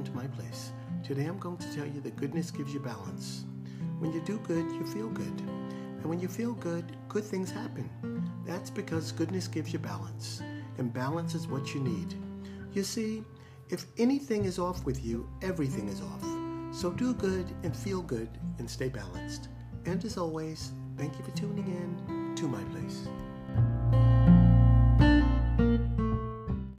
welcome to my place. Today I'm going to tell you that goodness gives you balance. When you do good, you feel good. And when you feel good, good things happen. That's because goodness gives you balance. And balance is what you need. You see, if anything is off with you, everything is off. So do good and feel good and stay balanced. And as always, thank you for tuning in to my place.